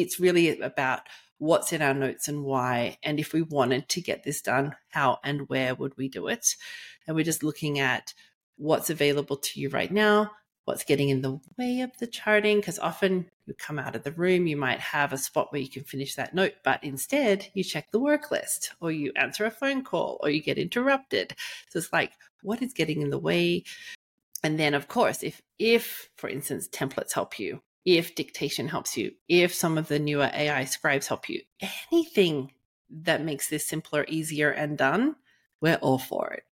it's really about what's in our notes and why. And if we wanted to get this done, how and where would we do it? And we're just looking at what's available to you right now, what's getting in the way of the charting, because often you come out of the room, you might have a spot where you can finish that note, but instead you check the work list or you answer a phone call or you get interrupted. So it's like, what is getting in the way? And then of course, if if for instance templates help you, if dictation helps you, if some of the newer AI scribes help you, anything that makes this simpler, easier, and done, we're all for it.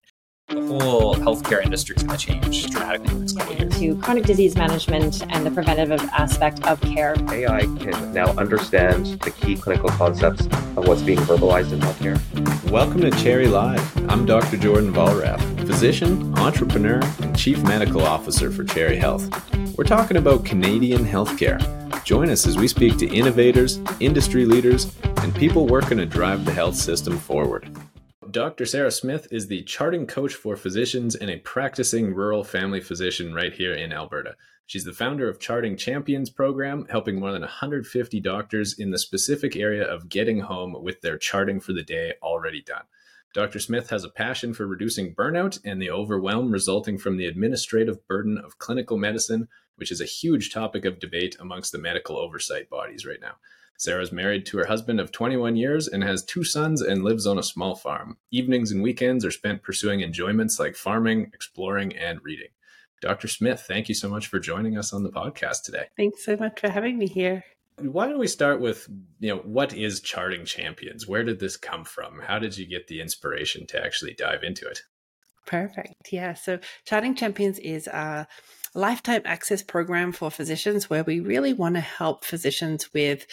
The whole healthcare industry is going to change dramatically in the next couple years. To chronic disease management and the preventative aspect of care. AI can now understand the key clinical concepts of what's being verbalized in healthcare. Welcome to Cherry Live. I'm Dr. Jordan Vollrath, physician, entrepreneur, and chief medical officer for Cherry Health. We're talking about Canadian healthcare. Join us as we speak to innovators, industry leaders, and people working to drive the health system forward. Dr. Sarah Smith is the charting coach for physicians and a practicing rural family physician right here in Alberta. She's the founder of Charting Champions program, helping more than 150 doctors in the specific area of getting home with their charting for the day already done. Dr. Smith has a passion for reducing burnout and the overwhelm resulting from the administrative burden of clinical medicine, which is a huge topic of debate amongst the medical oversight bodies right now. Sarah's married to her husband of 21 years and has two sons and lives on a small farm. Evenings and weekends are spent pursuing enjoyments like farming, exploring, and reading. Dr. Smith, thank you so much for joining us on the podcast today. Thanks so much for having me here. Why don't we start with, you know, what is Charting Champions? Where did this come from? How did you get the inspiration to actually dive into it? Perfect. Yeah. So Charting Champions is a lifetime access program for physicians where we really want to help physicians with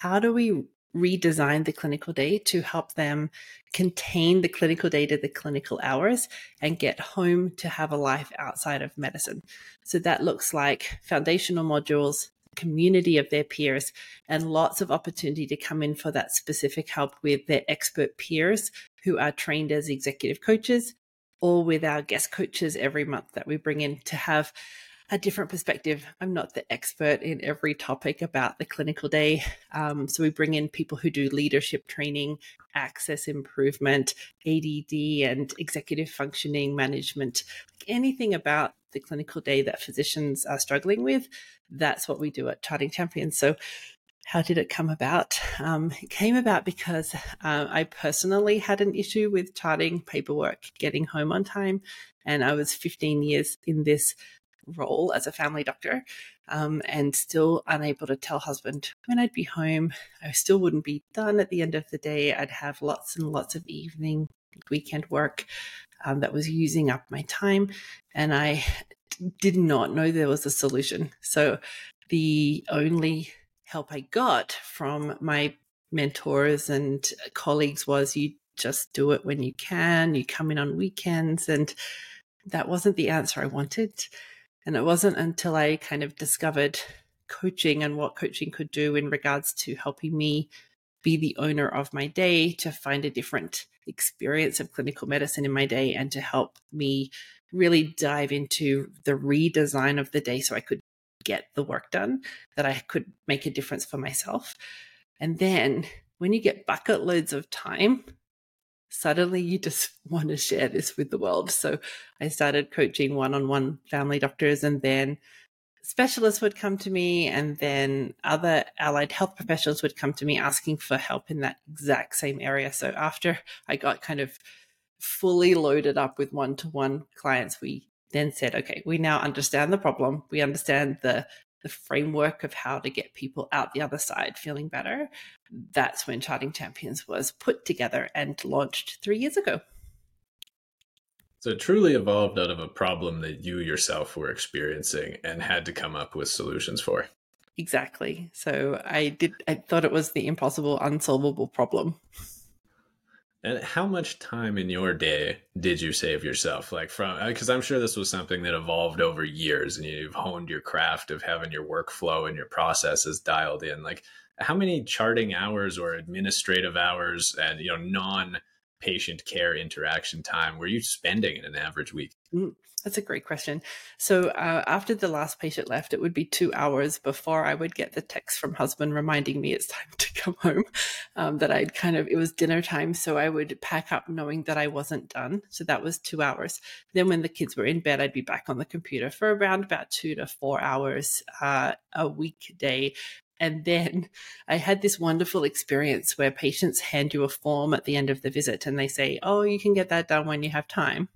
how do we redesign the clinical day to help them contain the clinical day to the clinical hours and get home to have a life outside of medicine. So that looks like foundational modules, community of their peers, and lots of opportunity to come in for that specific help with their expert peers who are trained as executive coaches or with our guest coaches every month that we bring in to have a different perspective. I'm not the expert in every topic about the clinical day. Um, so we bring in people who do leadership training, access improvement, ADD, and executive functioning management. Anything about the clinical day that physicians are struggling with, that's what we do at Charting Champions. So how did it come about? Um, it came about because uh, I personally had an issue with charting paperwork, getting home on time. And I was 15 years in this role as a family doctor um, and still unable to tell husband when I'd be home. I still wouldn't be done at the end of the day. I'd have lots and lots of evening, weekend work um, that was using up my time. And I did not know there was a solution. So the only help I got from my mentors and colleagues was you just do it when you can, you come in on weekends. And that wasn't the answer I wanted. And it wasn't until I kind of discovered coaching and what coaching could do in regards to helping me be the owner of my day to find a different experience of clinical medicine in my day and to help me really dive into the redesign of the day so I could get the work done, that I could make a difference for myself. And then when you get bucket loads of time, suddenly you just want to share this with the world. So I started coaching one on one family doctors, and then specialists would come to me, and then other allied health professionals would come to me asking for help in that exact same area. So after I got kind of fully loaded up with one to one clients, we then said, okay, we now understand the problem. We understand the the framework of how to get people out the other side feeling better. That's when Charting Champions was put together and launched three years ago. So it truly evolved out of a problem that you yourself were experiencing and had to come up with solutions for. Exactly. So I did I thought it was the impossible unsolvable problem. And how much time in your day did you save yourself? Like from because uh, I'm sure this was something that evolved over years, and you've honed your craft of having your workflow and your processes dialed in. Like how many charting hours or administrative hours and you know non patient care interaction time were you spending in an average week? That's a great question. So uh, after the last patient left, it would be two hours before I would get the text from husband reminding me it's time to come home. Um, that I'd kind of it was dinner time, so I would pack up knowing that I wasn't done. So that was two hours. Then when the kids were in bed, I'd be back on the computer for around about two to four hours uh, a weekday. And then I had this wonderful experience where patients hand you a form at the end of the visit and they say, Oh, you can get that done when you have time.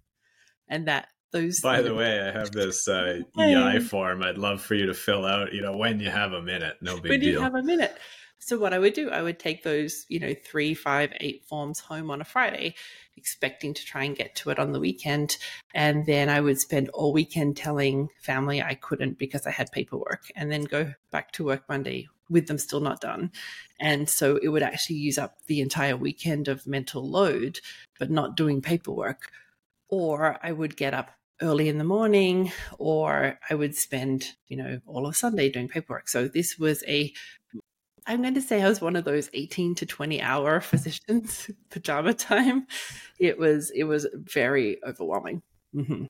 And that those. By the way, I have this uh, EI form I'd love for you to fill out, you know, when you have a minute. No big when deal. you have a minute. So what I would do, I would take those, you know, three, five, eight forms home on a Friday, expecting to try and get to it on the weekend. And then I would spend all weekend telling family I couldn't because I had paperwork and then go back to work Monday with them still not done. And so it would actually use up the entire weekend of mental load, but not doing paperwork. Or I would get up early in the morning or I would spend, you know, all of Sunday doing paperwork. So this was a I'm going to say I was one of those 18 to 20 hour physicians pajama time. It was it was very overwhelming. Mm-hmm.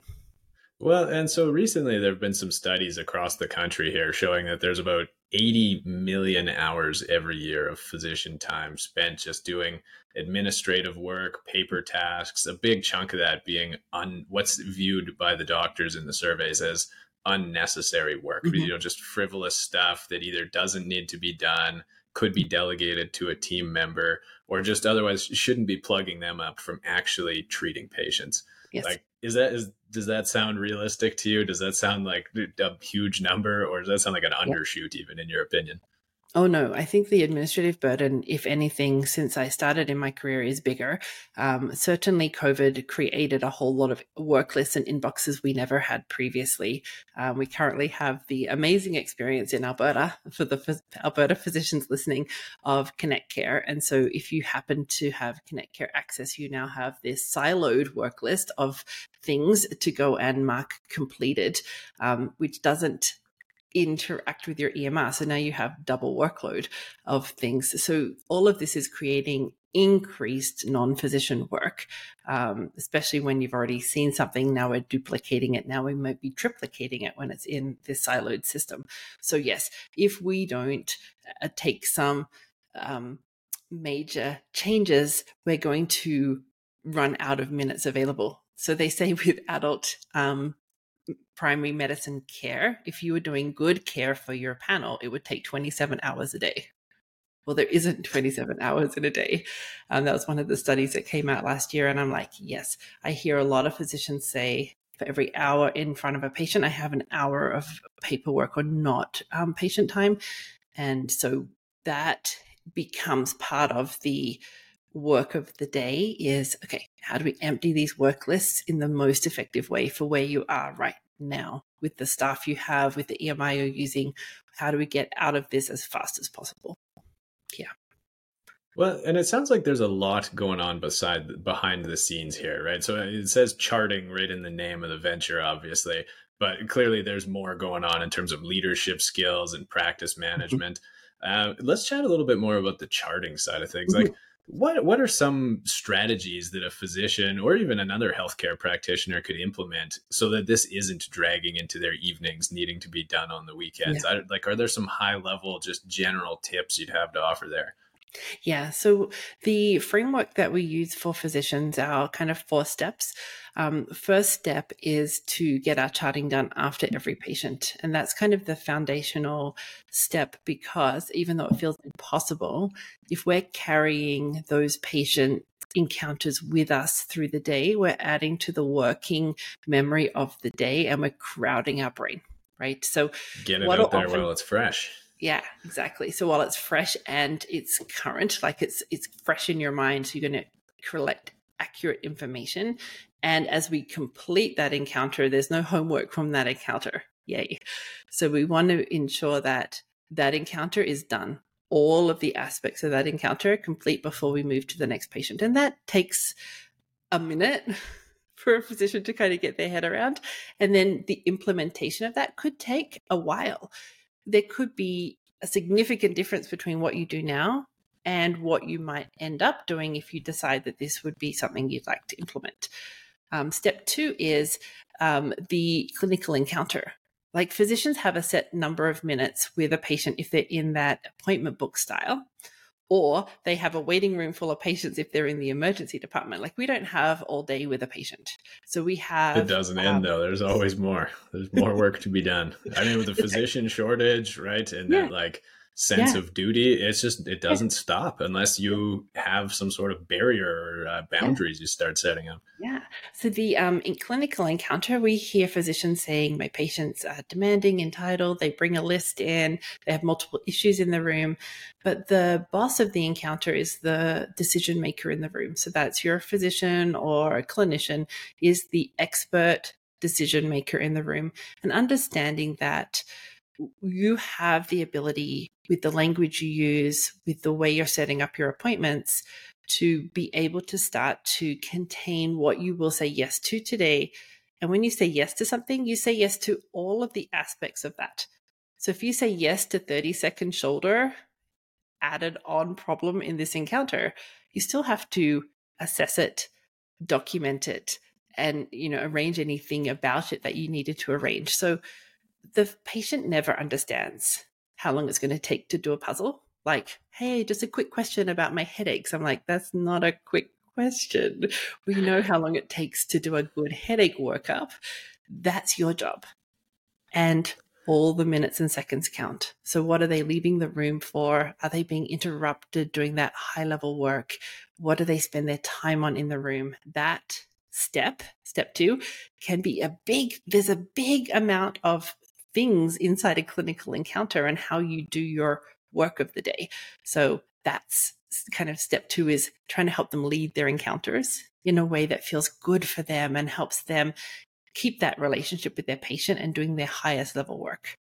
Well, and so recently there have been some studies across the country here showing that there's about 80 million hours every year of physician time spent just doing administrative work, paper tasks, a big chunk of that being un, what's viewed by the doctors in the surveys as unnecessary work, mm-hmm. you know, just frivolous stuff that either doesn't need to be done, could be delegated to a team member, or just otherwise shouldn't be plugging them up from actually treating patients. Yes. Like, is that is does that sound realistic to you? Does that sound like a huge number, or does that sound like an undershoot, even in your opinion? Oh no, I think the administrative burden, if anything, since I started in my career, is bigger. Um, certainly, COVID created a whole lot of work lists and inboxes we never had previously. Um, we currently have the amazing experience in Alberta for the Alberta physicians listening of Connect Care, and so if you happen to have Connect Care access, you now have this siloed work list of things to go and mark completed, um, which doesn't interact with your EMR. So now you have double workload of things. So all of this is creating increased non physician work, um, especially when you've already seen something. Now we're duplicating it. Now we might be triplicating it when it's in this siloed system. So, yes, if we don't uh, take some um, major changes, we're going to run out of minutes available. So they say with adult um, primary medicine care, if you were doing good care for your panel, it would take 27 hours a day. Well, there isn't 27 hours in a day. Um, that was one of the studies that came out last year. And I'm like, yes, I hear a lot of physicians say for every hour in front of a patient, I have an hour of paperwork or not um, patient time. And so that becomes part of the work of the day is okay, how do we empty these work lists in the most effective way for where you are right now with the staff you have, with the EMR you're using? How do we get out of this as fast as possible? Yeah. Well, and it sounds like there's a lot going on beside behind the scenes here, right? So it says charting right in the name of the venture, obviously, but clearly there's more going on in terms of leadership skills and practice mm-hmm. management. Uh, let's chat a little bit more about the charting side of things. Like, mm-hmm. What what are some strategies that a physician or even another healthcare practitioner could implement so that this isn't dragging into their evenings, needing to be done on the weekends? Yeah. I, like, are there some high level, just general tips you'd have to offer there? Yeah. So the framework that we use for physicians are kind of four steps. Um, first step is to get our charting done after every patient. And that's kind of the foundational step because even though it feels impossible, if we're carrying those patient encounters with us through the day, we're adding to the working memory of the day and we're crowding our brain, right? So get it out there often, while it's fresh yeah, exactly. So while it's fresh and it's current, like it's it's fresh in your mind, so you're going to collect accurate information. And as we complete that encounter, there's no homework from that encounter. Yay. So we want to ensure that that encounter is done. All of the aspects of that encounter complete before we move to the next patient. And that takes a minute for a physician to kind of get their head around. And then the implementation of that could take a while there could be a significant difference between what you do now and what you might end up doing if you decide that this would be something you'd like to implement. Um, step two is um, the clinical encounter. Like physicians have a set number of minutes with a patient if they're in that appointment book style or they have a waiting room full of patients if they're in the emergency department. Like we don't have all day with a patient. So we have. It doesn't um, end though. There's always more. There's more work to be done. I mean, with the physician shortage, right? And yeah. that like sense yeah. of duty it's just it doesn't yeah. stop unless you have some sort of barrier or uh, boundaries yeah. you start setting up yeah so the um, in clinical encounter we hear physicians saying my patients are demanding entitled they bring a list in they have multiple issues in the room but the boss of the encounter is the decision maker in the room so that's your physician or a clinician is the expert decision maker in the room and understanding that you have the ability with the language you use, with the way you're setting up your appointments, to be able to start to contain what you will say yes to today. And when you say yes to something, you say yes to all of the aspects of that. So if you say yes to 30 second shoulder added on problem in this encounter, you still have to assess it, document it, and you know arrange anything about it that you needed to arrange. So the patient never understands how long it's going to take to do a puzzle. Like, hey, just a quick question about my headaches. I'm like, that's not a quick question. We know how long it takes to do a good headache workup. That's your job. And all the minutes and seconds count. So, what are they leaving the room for? Are they being interrupted doing that high level work? What do they spend their time on in the room? That step, step two, can be a big, there's a big amount of things inside a clinical encounter and how you do your work of the day. So that's kind of step two is trying to help them lead their encounters in a way that feels good for them and helps them keep that relationship with their patient and doing their highest level work.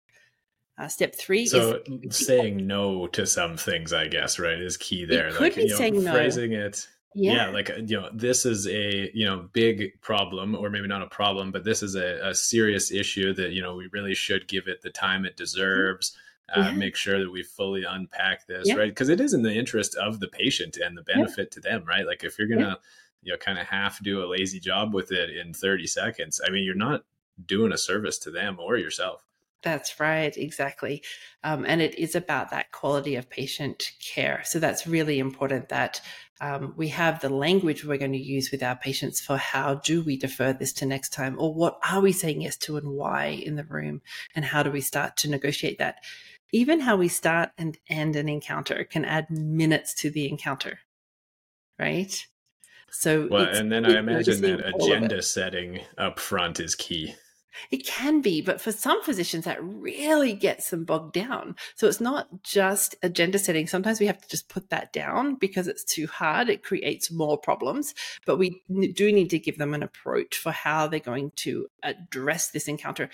Uh, step three so saying no to some things, I guess, right, is key there. It could like, be you know, saying phrasing no. it yeah. yeah. like uh, you know this is a you know big problem or maybe not a problem but this is a, a serious issue that you know we really should give it the time it deserves uh, yeah. make sure that we fully unpack this yeah. right because it is in the interest of the patient and the benefit to them right like if you're gonna you know kind of half do a lazy job with it in 30 seconds i mean you're not doing a service to them or yourself that's right, exactly. Um, and it is about that quality of patient care. So that's really important that um, we have the language we're going to use with our patients for how do we defer this to next time, or what are we saying yes to and why in the room, and how do we start to negotiate that. Even how we start and end an encounter can add minutes to the encounter, right? So, well, and then I imagine that agenda setting up front is key. It can be, but for some physicians, that really gets them bogged down. So it's not just agenda setting. Sometimes we have to just put that down because it's too hard. It creates more problems. But we do need to give them an approach for how they're going to address this encounter.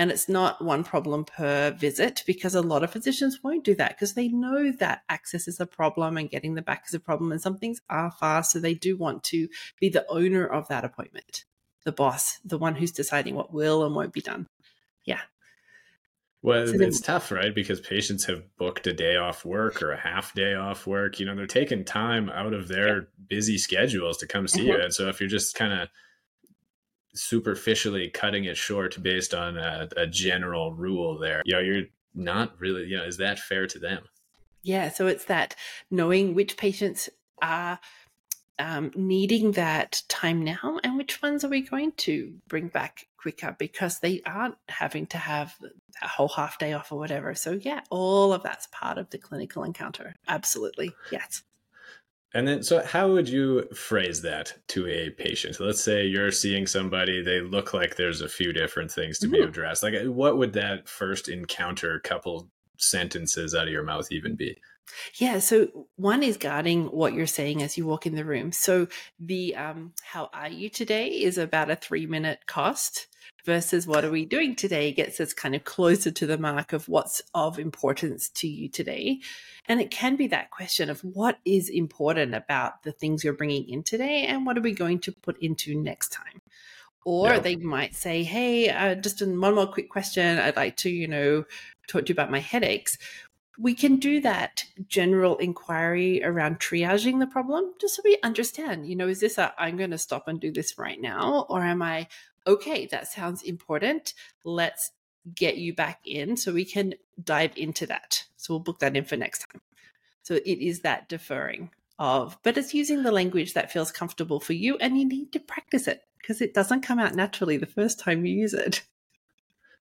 And it's not one problem per visit because a lot of physicians won't do that because they know that access is a problem and getting the back is a problem and some things are fast. So they do want to be the owner of that appointment the boss, the one who's deciding what will and won't be done. Yeah. Well, so it's then, tough, right? Because patients have booked a day off work or a half day off work. You know, they're taking time out of their yeah. busy schedules to come see mm-hmm. you. And so if you're just kind of superficially cutting it short based on a, a general rule there, you know, you're not really, you know, is that fair to them? Yeah. So it's that knowing which patients are um, needing that time now and which ones are we going to bring back quicker because they aren't having to have a whole half day off or whatever. So, yeah, all of that's part of the clinical encounter. Absolutely. Yes. And then, so how would you phrase that to a patient? Let's say you're seeing somebody, they look like there's a few different things to mm-hmm. be addressed. Like, what would that first encounter couple sentences out of your mouth even be? Yeah, so one is guarding what you're saying as you walk in the room. So the um, how are you today is about a three minute cost versus what are we doing today gets us kind of closer to the mark of what's of importance to you today. And it can be that question of what is important about the things you're bringing in today and what are we going to put into next time. Or yeah. they might say, hey, uh, just one more quick question. I'd like to, you know, talk to you about my headaches we can do that general inquiry around triaging the problem just so we understand you know is this a i'm going to stop and do this right now or am i okay? That sounds important. Let's get you back in so we can dive into that. So we'll book that in for next time. So it is that deferring of but it's using the language that feels comfortable for you and you need to practice it because it doesn't come out naturally the first time you use it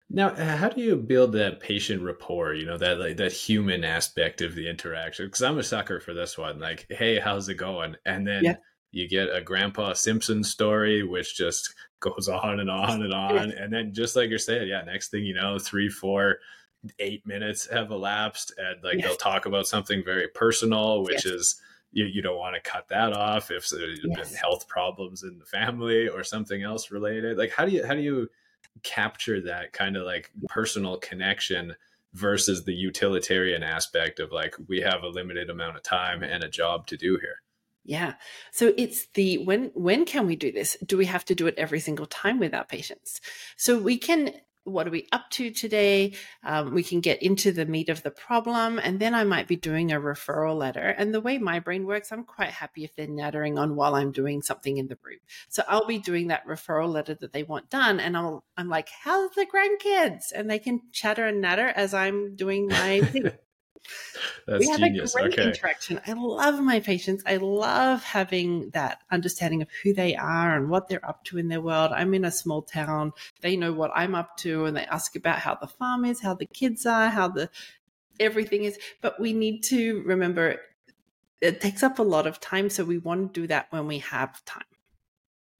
Now, how do you build that patient rapport? You know that like that human aspect of the interaction. Because I'm a sucker for this one. Like, hey, how's it going? And then Yeah. you get a Grandpa Simpson story, which just goes on and on and on. And then, just like you're saying, yeah, next thing you know, three, four, eight minutes have elapsed, and like Yes. they'll talk about something very personal, which Yes. is you, you don't want to cut that off if there's been health problems in the family or something else related. Like, how do you how do you capture that kind of like personal connection versus the utilitarian aspect of like we have a limited amount of time and a job to do here Yeah. So it's the when when can we do this? Do we have to do it every single time with our patients? So we can what are we up to today? Um, we can get into the meat of the problem, and then I might be doing a referral letter. And the way my brain works, I'm quite happy if they're nattering on while I'm doing something in the room. So I'll be doing that referral letter that they want done, and I'll I'm like, "How's the grandkids?" And they can chatter and natter as I'm doing my thing that's we have genius a great okay interaction. I love my patients. I love having that understanding of who they are and what they're up to in their world. I'm in a small town. They know what I'm up to and they ask about how the farm is, how the kids are, how the everything is. But we need to remember it takes up a lot of time. So we want to do that when we have time.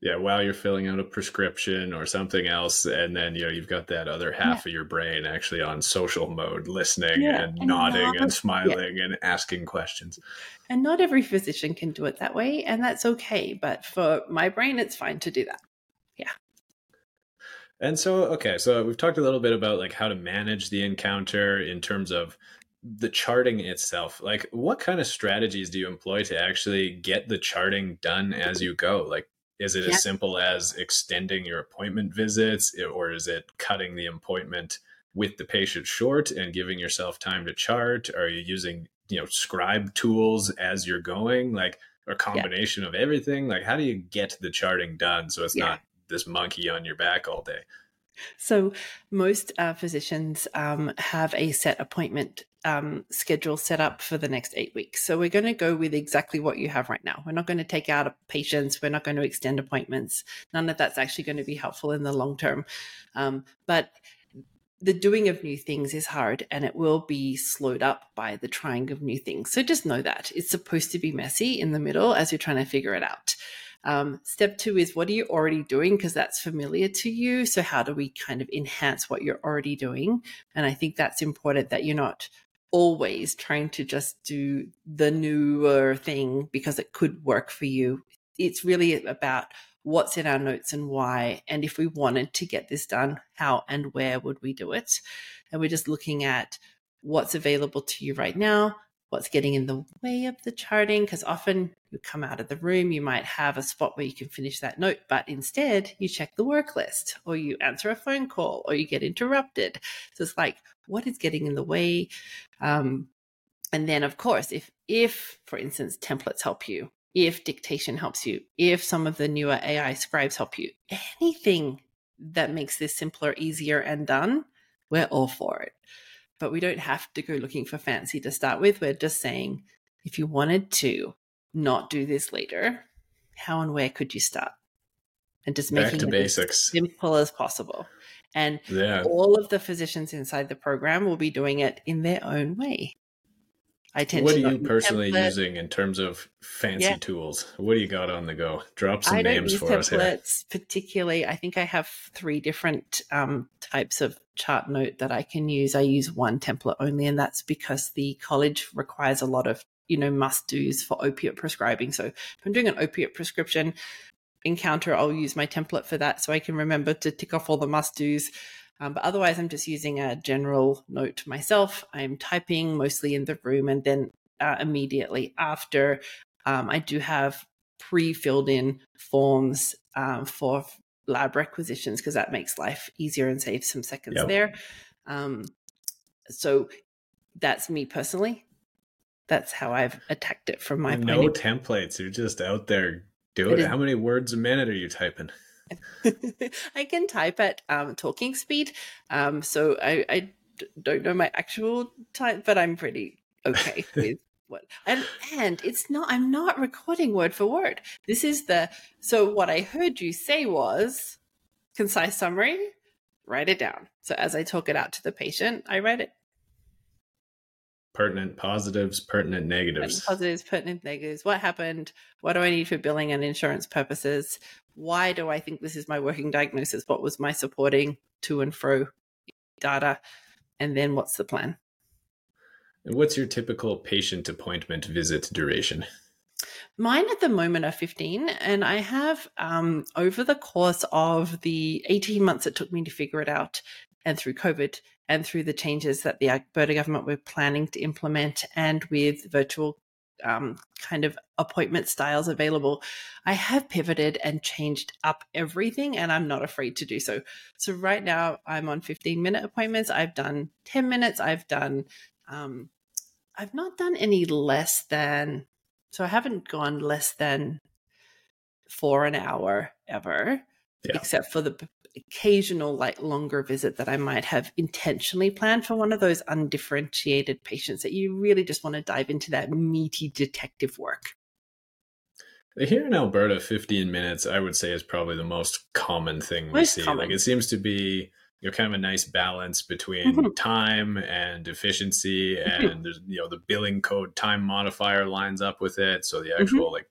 Yeah while you're filling out a prescription or something else and then you know you've got that other half of your brain actually on social mode listening Yeah, and and nodding not- and smiling and asking questions And not every physician can do it that way. And that's okay. But for my brain, it's fine to do that. Yeah. And so, okay, so we've talked a little bit about like how to manage the encounter in terms of the charting itself. Like, what kind of strategies do you employ to actually get the charting done as you go? Like, is it Yeah. as simple as extending your appointment visits, or is it cutting the appointment with the patient short and giving yourself time to chart? Are you using, you know, scribe tools as you're going? Like, a combination of everything? Like, how do you get the charting done so it's Yeah. not this monkey on your back all day? So, most uh, physicians um, have a set appointment um, schedule set up for the next eight weeks. So, we're going to go with exactly what you have right now. We're not going to take out patients, we're not going to extend appointments. None of that's actually going to be helpful in the long term. Um, but the doing of new things is hard and it will be slowed up by the trying of new things. So just know that it's supposed to be messy in the middle as you're trying to figure it out. Um, step two is what are you already doing? Because that's familiar to you. So, how do we kind of enhance what you're already doing? And I think that's important that you're not always trying to just do the newer thing because it could work for you. It's really about what's in our notes and why. And if we wanted to get this done, how and where would we do it? And we're just looking at what's available to you right now, what's getting in the way of the charting, because often you come out of the room, you might have a spot where you can finish that note, but instead you check the work list or you answer a phone call or you get interrupted. So it's like, what is getting in the way? Um, and then, of course, if if for instance templates help you, if dictation helps you, if some of the newer AI scribes help you, anything that makes this simpler, easier, and done, we're all for it. But we don't have to go looking for fancy to start with. We're just saying, if you wanted to not do this later, how and where could you start? And just Back making it basics. as simple as possible. And Yeah. all of the physicians inside the program will be doing it in their own way. I tend What are you personally templates. using in terms of fancy Yeah. tools? What do you got on the go? Drop some I names for us here. templates particularly. I think I have three different um, types of chart note that I can use. I use one template only, and that's because the college requires a lot of you know must dos for opiate prescribing. So if I'm doing an opiate prescription encounter, I'll use my template for that, so I can remember to tick off all the must dos. Um, but otherwise, I'm just using a general note myself. I'm typing mostly in the room, and then uh, immediately after, um, I do have pre-filled in forms um, for lab requisitions because that makes life easier and saves some seconds Yep. there. Um, so that's me personally. That's how I've attacked it from my no templates. You're just out there doing it. How many words a minute are you typing? I can type at um, talking speed. Um, so I, I don't know my actual type, but I'm pretty okay with what and and it's not i'm not recording word for word this is the so what i heard you say was concise summary write it down so as i talk it out to the patient i write it pertinent positives pertinent negatives. Pertinent positives pertinent negatives. What happened? What do i need for billing and insurance purposes? Why do i think this is my working diagnosis? What was my supporting to and fro data? And then what's the plan? And what's your typical patient appointment visit duration? Mine at the moment are 15, and I have um, over the course of the 18 months it took me to figure it out, and through COVID, and through the changes that the Alberta government were planning to implement, and with virtual um, kind of appointment styles available, I have pivoted and changed up everything, and I'm not afraid to do so. So right now, I'm on 15 minute appointments. I've done 10 minutes. I've done um, I've not done any less than, so I haven't gone less than for an hour ever, yeah. except for the occasional like longer visit that I might have intentionally planned for one of those undifferentiated patients that you really just want to dive into that meaty detective work. Here in Alberta, 15 minutes, I would say, is probably the most common thing we most see. Common. Like it seems to be you know kind of a nice balance between mm-hmm. time and efficiency and there's you know the billing code time modifier lines up with it so the mm-hmm. actual mm-hmm. like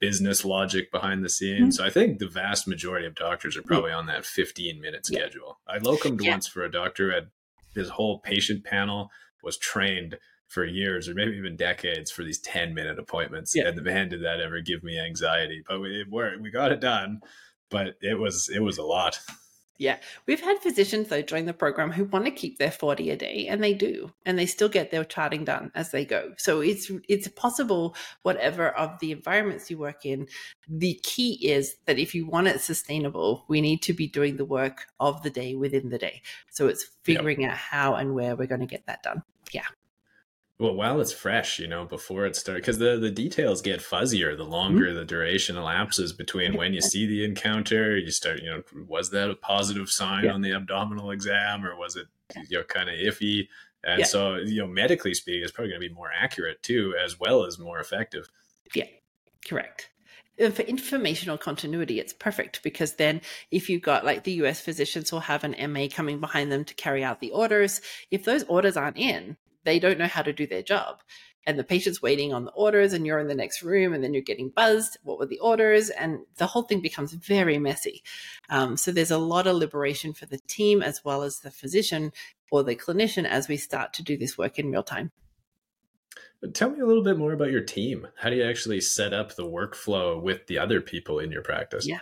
business logic behind the scenes mm-hmm. so i think the vast majority of doctors are probably on that 15 minute schedule yeah. i locumed yeah. once for a doctor at his whole patient panel was trained for years or maybe even decades for these 10 minute appointments yeah. and man did that ever give me anxiety but we we got it done but it was it was a lot yeah. We've had physicians, though, join the program who want to keep their 40 a day, and they do, and they still get their charting done as they go. So it's it's possible, whatever of the environments you work in. The key is that if you want it sustainable, we need to be doing the work of the day within the day. So it's figuring yep. out how and where we're going to get that done. Yeah well while it's fresh you know before it starts because the the details get fuzzier the longer mm-hmm. the duration elapses between when you see the encounter you start you know was that a positive sign yeah. on the abdominal exam or was it you know kind of iffy and yeah. so you know medically speaking it's probably going to be more accurate too as well as more effective yeah correct and for informational continuity, it's perfect because then if you've got like the US physicians will have an MA coming behind them to carry out the orders, if those orders aren't in, they don't know how to do their job. And the patient's waiting on the orders, and you're in the next room, and then you're getting buzzed. What were the orders? And the whole thing becomes very messy. Um, so there's a lot of liberation for the team as well as the physician or the clinician as we start to do this work in real time. Tell me a little bit more about your team. How do you actually set up the workflow with the other people in your practice? Yeah.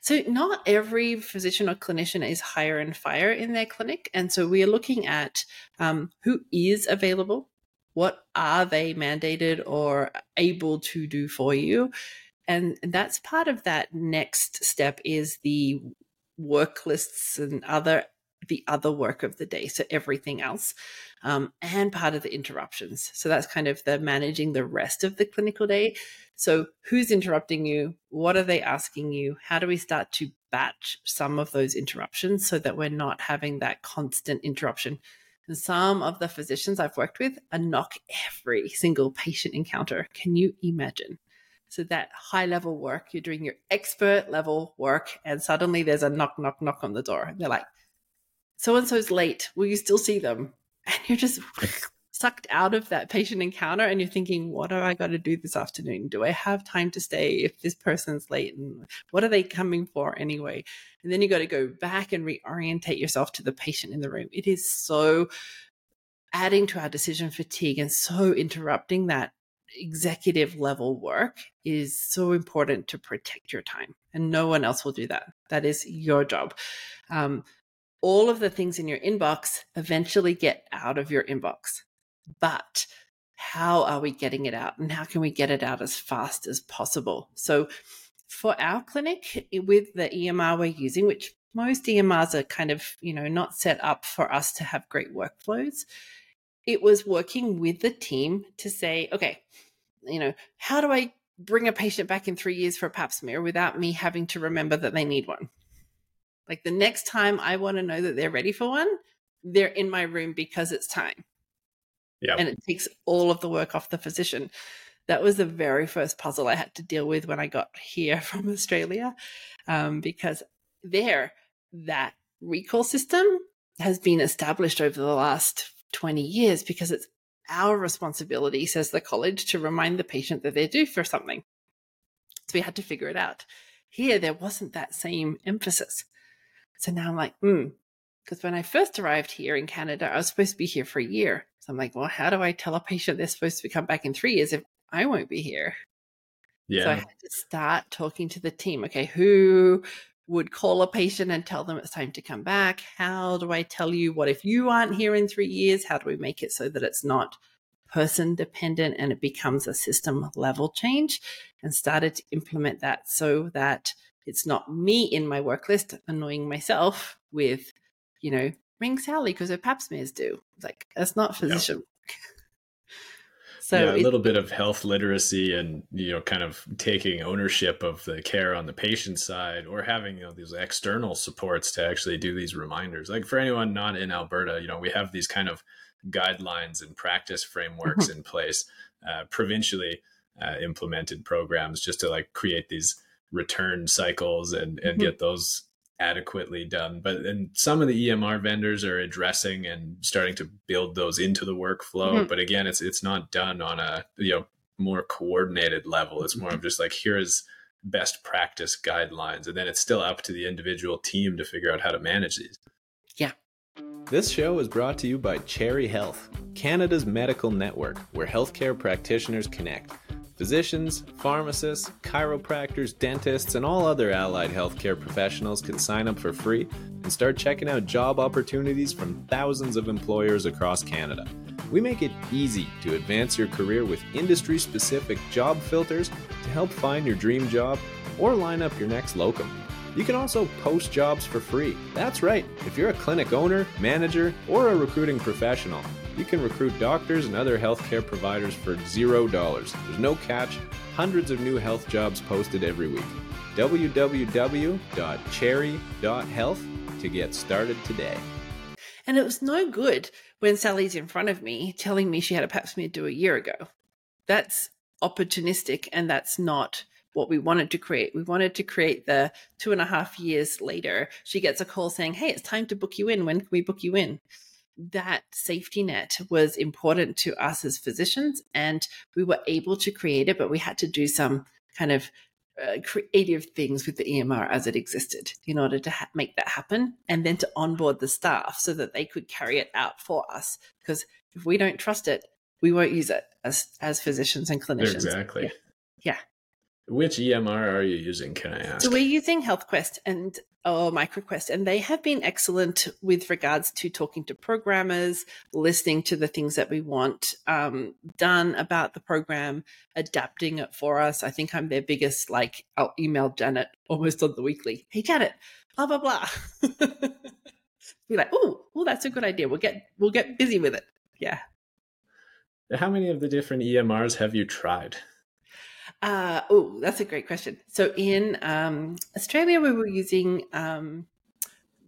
So, not every physician or clinician is hire and fire in their clinic. And so, we are looking at um, who is available, what are they mandated or able to do for you. And that's part of that next step is the work lists and other the other work of the day so everything else um, and part of the interruptions so that's kind of the managing the rest of the clinical day so, who's interrupting you? What are they asking you? How do we start to batch some of those interruptions so that we're not having that constant interruption? And some of the physicians I've worked with are knock every single patient encounter. Can you imagine? So, that high level work, you're doing your expert level work, and suddenly there's a knock, knock, knock on the door. And they're like, so and so's late. Will you still see them? And you're just sucked out of that patient encounter and you're thinking, what do I got to do this afternoon? Do I have time to stay if this person's late? And what are they coming for anyway? And then you got to go back and reorientate yourself to the patient in the room. It is so adding to our decision fatigue and so interrupting that executive level work is so important to protect your time. And no one else will do that. That is your job. Um, all of the things in your inbox eventually get out of your inbox but how are we getting it out and how can we get it out as fast as possible? So, for our clinic, with the EMR we're using, which most EMRs are kind of, you know, not set up for us to have great workflows, it was working with the team to say, okay, you know, how do I bring a patient back in three years for a pap smear without me having to remember that they need one? Like the next time I want to know that they're ready for one, they're in my room because it's time. Yeah. And it takes all of the work off the physician. That was the very first puzzle I had to deal with when I got here from Australia. Um, because there, that recall system has been established over the last 20 years because it's our responsibility, says the college, to remind the patient that they're due for something. So we had to figure it out. Here, there wasn't that same emphasis. So now I'm like, hmm. Because when I first arrived here in Canada, I was supposed to be here for a year. So I'm like, well, how do I tell a patient they're supposed to come back in three years if I won't be here? Yeah. So I had to start talking to the team. Okay, who would call a patient and tell them it's time to come back? How do I tell you what if you aren't here in three years? How do we make it so that it's not person dependent and it becomes a system level change? And started to implement that so that it's not me in my work list annoying myself with, you know, ring Sally because her pap smears do. Like that's not physician work. so yeah, a little bit of health literacy and you know kind of taking ownership of the care on the patient side or having you know these external supports to actually do these reminders like for anyone not in alberta you know we have these kind of guidelines and practice frameworks mm-hmm. in place uh, provincially uh, implemented programs just to like create these return cycles and and mm-hmm. get those adequately done. But and some of the EMR vendors are addressing and starting to build those into the workflow. Mm-hmm. But again, it's it's not done on a you know more coordinated level. It's more of just like here is best practice guidelines, and then it's still up to the individual team to figure out how to manage these. Yeah. This show is brought to you by Cherry Health, Canada's medical network where healthcare practitioners connect. Physicians, pharmacists, chiropractors, dentists, and all other allied healthcare professionals can sign up for free and start checking out job opportunities from thousands of employers across Canada. We make it easy to advance your career with industry specific job filters to help find your dream job or line up your next locum. You can also post jobs for free. That's right, if you're a clinic owner, manager, or a recruiting professional you can recruit doctors and other healthcare providers for zero dollars. There's no catch, hundreds of new health jobs posted every week. www.cherry.health to get started today. And it was no good when Sally's in front of me telling me she had a pap smear due a year ago. That's opportunistic and that's not what we wanted to create. We wanted to create the two and a half years later, she gets a call saying, Hey, it's time to book you in. When can we book you in? that safety net was important to us as physicians and we were able to create it but we had to do some kind of uh, creative things with the EMR as it existed in order to ha- make that happen and then to onboard the staff so that they could carry it out for us because if we don't trust it we won't use it as as physicians and clinicians exactly yeah, yeah. Which EMR are you using? Can I ask? So we're using HealthQuest and or MicroQuest, and they have been excellent with regards to talking to programmers, listening to the things that we want um, done about the program, adapting it for us. I think I'm their biggest. Like, I'll email Janet almost on the weekly. Hey, Janet, blah blah blah. Be like, oh, oh, that's a good idea. We'll get we'll get busy with it. Yeah. How many of the different EMRs have you tried? Uh, oh, that's a great question. So in um, Australia, we were using um,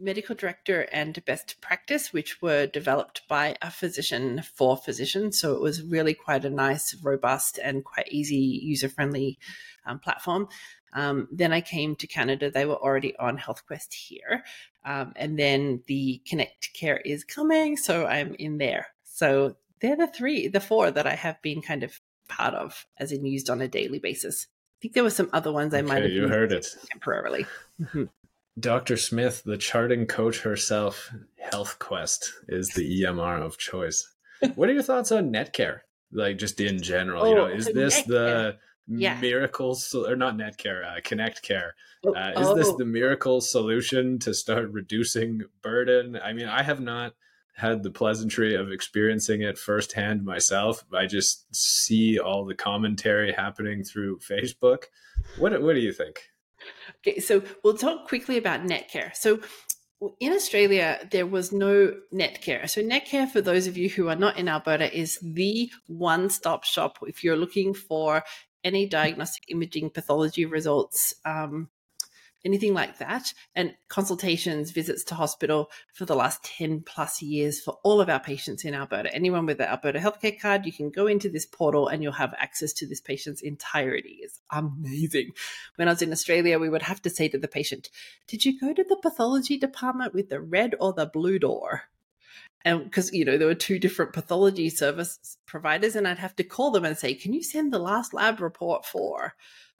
Medical Director and Best Practice, which were developed by a physician for physicians. So it was really quite a nice, robust, and quite easy, user friendly um, platform. Um, then I came to Canada. They were already on HealthQuest here. Um, and then the Connect Care is coming. So I'm in there. So they're the three, the four that I have been kind of part of, as in used on a daily basis. I think there were some other ones I okay, might have you heard it temporarily. Mm-hmm. Dr. Smith, the charting coach herself, Health Quest is the EMR of choice. What are your thoughts on Netcare? Like just in general, oh, you know, is this the yeah. miracles or not Netcare, uh, Connect Care? Oh, uh, is oh. this the miracle solution to start reducing burden? I mean, I have not had the pleasantry of experiencing it firsthand myself. I just see all the commentary happening through Facebook. What what do you think? Okay, so we'll talk quickly about Netcare. So in Australia, there was no Netcare. So, Netcare, for those of you who are not in Alberta, is the one stop shop if you're looking for any diagnostic imaging pathology results, um, anything like that, and consultations, visits to hospital for the last 10 plus years for all of our patients in Alberta. Anyone with the Alberta healthcare card, you can go into this portal and you'll have access to this patient's entirety. It's amazing. When I was in Australia, we would have to say to the patient, Did you go to the pathology department with the red or the blue door? and because you know there were two different pathology service providers and i'd have to call them and say can you send the last lab report for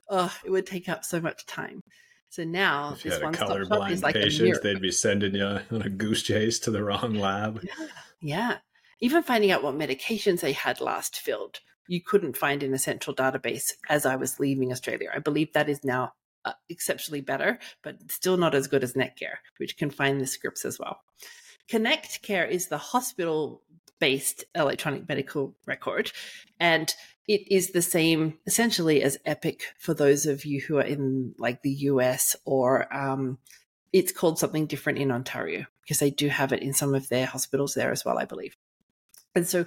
oh it would take up so much time so now If you this had a one stop shop colorblind like patient, they'd be sending you on a goose chase to the wrong lab. Yeah. yeah. Even finding out what medications they had last filled, you couldn't find in a central database as I was leaving Australia. I believe that is now uh, exceptionally better, but still not as good as Netcare, which can find the scripts as well. Connect Care is the hospital based electronic medical record, and it is the same essentially as Epic for those of you who are in like the US or um, it's called something different in Ontario because they do have it in some of their hospitals there as well, I believe. And so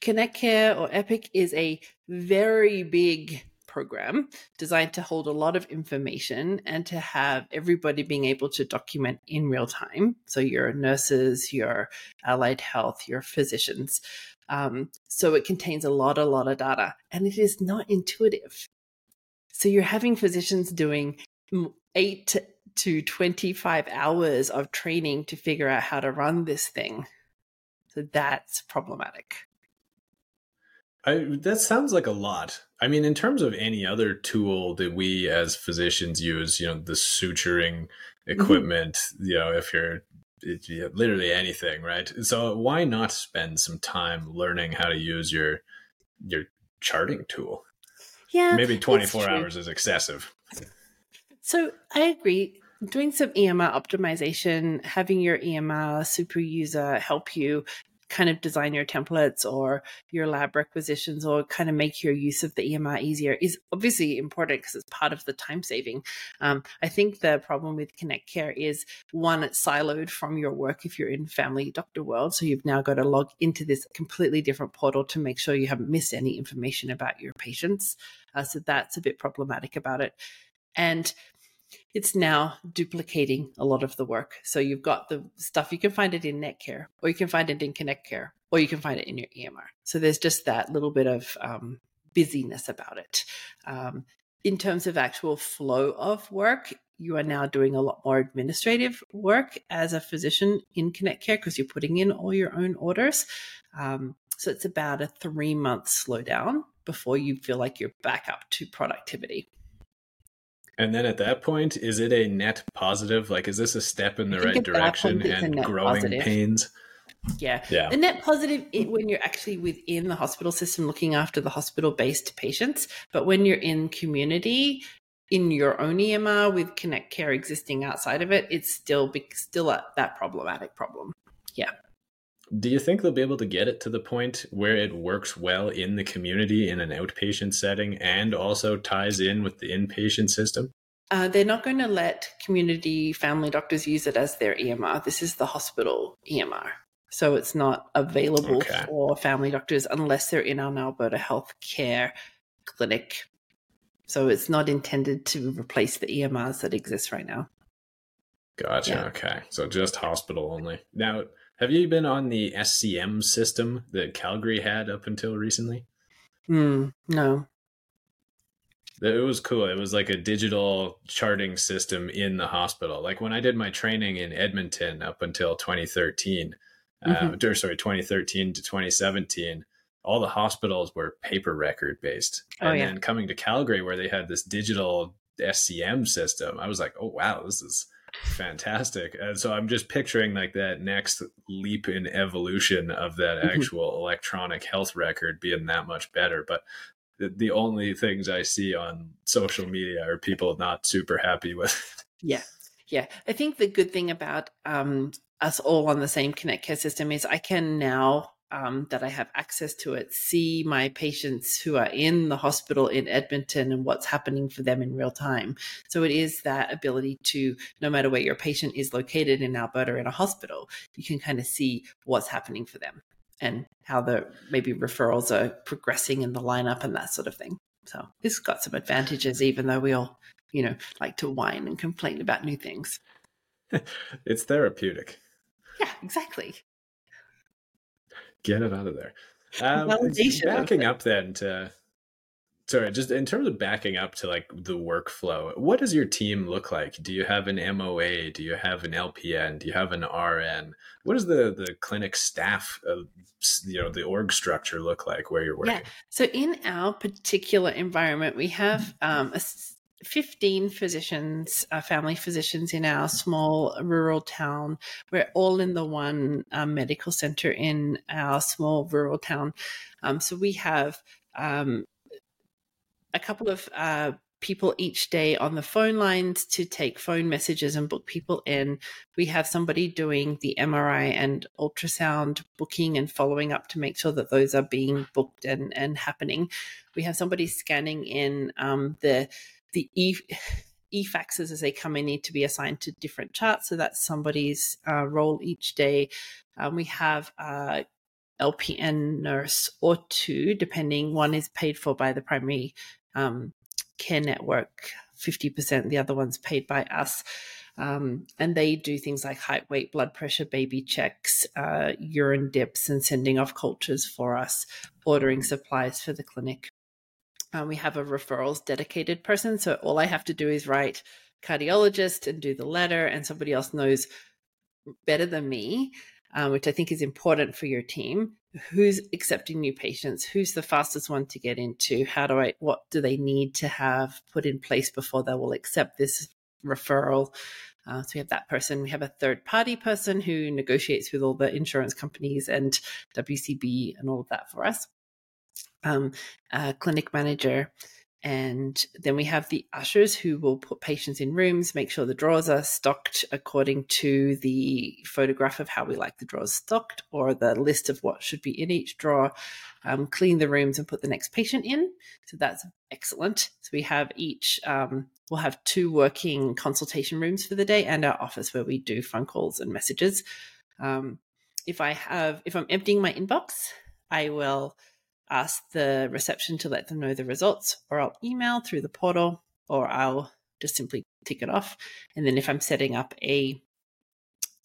Connect Care or Epic is a very big program designed to hold a lot of information and to have everybody being able to document in real time. So your nurses, your allied health, your physicians. Um, so it contains a lot, a lot of data and it is not intuitive. So you're having physicians doing eight to to 25 hours of training to figure out how to run this thing. So that's problematic. I, that sounds like a lot. I mean, in terms of any other tool that we as physicians use, you know, the suturing equipment, you know, if you're it, yeah, literally anything, right? So why not spend some time learning how to use your your charting tool? Yeah. Maybe 24 hours is excessive. So I agree. Doing some EMR optimization, having your EMR super user help you kind of design your templates or your lab requisitions or kind of make your use of the EMR easier is obviously important because it's part of the time saving. Um, I think the problem with Connect Care is one, it's siloed from your work if you're in family doctor world. So you've now got to log into this completely different portal to make sure you haven't missed any information about your patients. Uh, so that's a bit problematic about it. And it's now duplicating a lot of the work. So you've got the stuff, you can find it in Netcare, or you can find it in Connect Care, or you can find it in your EMR. So there's just that little bit of um, busyness about it. Um, in terms of actual flow of work, you are now doing a lot more administrative work as a physician in Connect Care because you're putting in all your own orders. Um, so it's about a three month slowdown before you feel like you're back up to productivity. And then at that point, is it a net positive? Like, is this a step in the right direction point it's and growing positive. pains? Yeah. Yeah. The net positive it, when you're actually within the hospital system looking after the hospital based patients, but when you're in community, in your own EMR with Connect Care existing outside of it, it's still still a, that problematic problem. Yeah. Do you think they'll be able to get it to the point where it works well in the community in an outpatient setting and also ties in with the inpatient system? Uh, they're not going to let community family doctors use it as their EMR. This is the hospital EMR. So it's not available Okay. for family doctors unless they're in an Alberta health care clinic. So it's not intended to replace the EMRs that exist right now. Gotcha. Yeah. Okay. So just hospital only. Now, have you been on the SCM system that Calgary had up until recently? Hmm, no. It was cool. It was like a digital charting system in the hospital. Like when I did my training in Edmonton up until 2013, uh, Mhm. or sorry, 2013 to 2017, all the hospitals were paper record based. Oh, and yeah. then coming to Calgary, where they had this digital SCM system, I was like, oh, wow, this is fantastic. And so I'm just picturing like that next leap in evolution of that Mhm. actual electronic health record being that much better. But the, the only things I see on social media are people not super happy with. it. Yeah. Yeah. I think the good thing about um, us all on the same Connect Care system is I can now um, that I have access to it, see my patients who are in the hospital in Edmonton and what's happening for them in real time. So it is that ability to, no matter where your patient is located in Alberta in a hospital, you can kind of see what's happening for them and how the maybe referrals are progressing in the lineup and that sort of thing. So it's got some advantages, even though we all, you know, like to whine and complain about new things. it's therapeutic. Yeah, exactly. Get it out of there. Um, backing up then to sorry, just in terms of backing up to like the workflow, what does your team look like? Do you have an MOA? Do you have an LPN? Do you have an RN? What does the the clinic staff, uh, you know, the org structure look like where you're working? Yeah. So in our particular environment, we have um, a 15 physicians, uh, family physicians in our small rural town. We're all in the one um, medical center in our small rural town. Um, so we have um, a couple of uh, people each day on the phone lines to take phone messages and book people in. We have somebody doing the MRI and ultrasound booking and following up to make sure that those are being booked and, and happening. We have somebody scanning in um, the the e e-faxes as they come in need to be assigned to different charts. So that's somebody's uh, role each day. Um, we have a LPN nurse or two, depending. One is paid for by the primary um, care network, 50%. The other one's paid by us. Um, and they do things like height, weight, blood pressure, baby checks, uh, urine dips, and sending off cultures for us, ordering supplies for the clinic. Um, we have a referrals dedicated person. So all I have to do is write cardiologist and do the letter, and somebody else knows better than me, um, which I think is important for your team. Who's accepting new patients? Who's the fastest one to get into? How do I, what do they need to have put in place before they will accept this referral? Uh, so we have that person. We have a third party person who negotiates with all the insurance companies and WCB and all of that for us um, clinic manager. And then we have the ushers who will put patients in rooms, make sure the drawers are stocked according to the photograph of how we like the drawers stocked or the list of what should be in each drawer, um, clean the rooms and put the next patient in. So that's excellent. So we have each, um, we'll have two working consultation rooms for the day and our office where we do phone calls and messages. Um, if I have, if I'm emptying my inbox, I will ask the reception to let them know the results, or I'll email through the portal, or I'll just simply tick it off. And then if I'm setting up a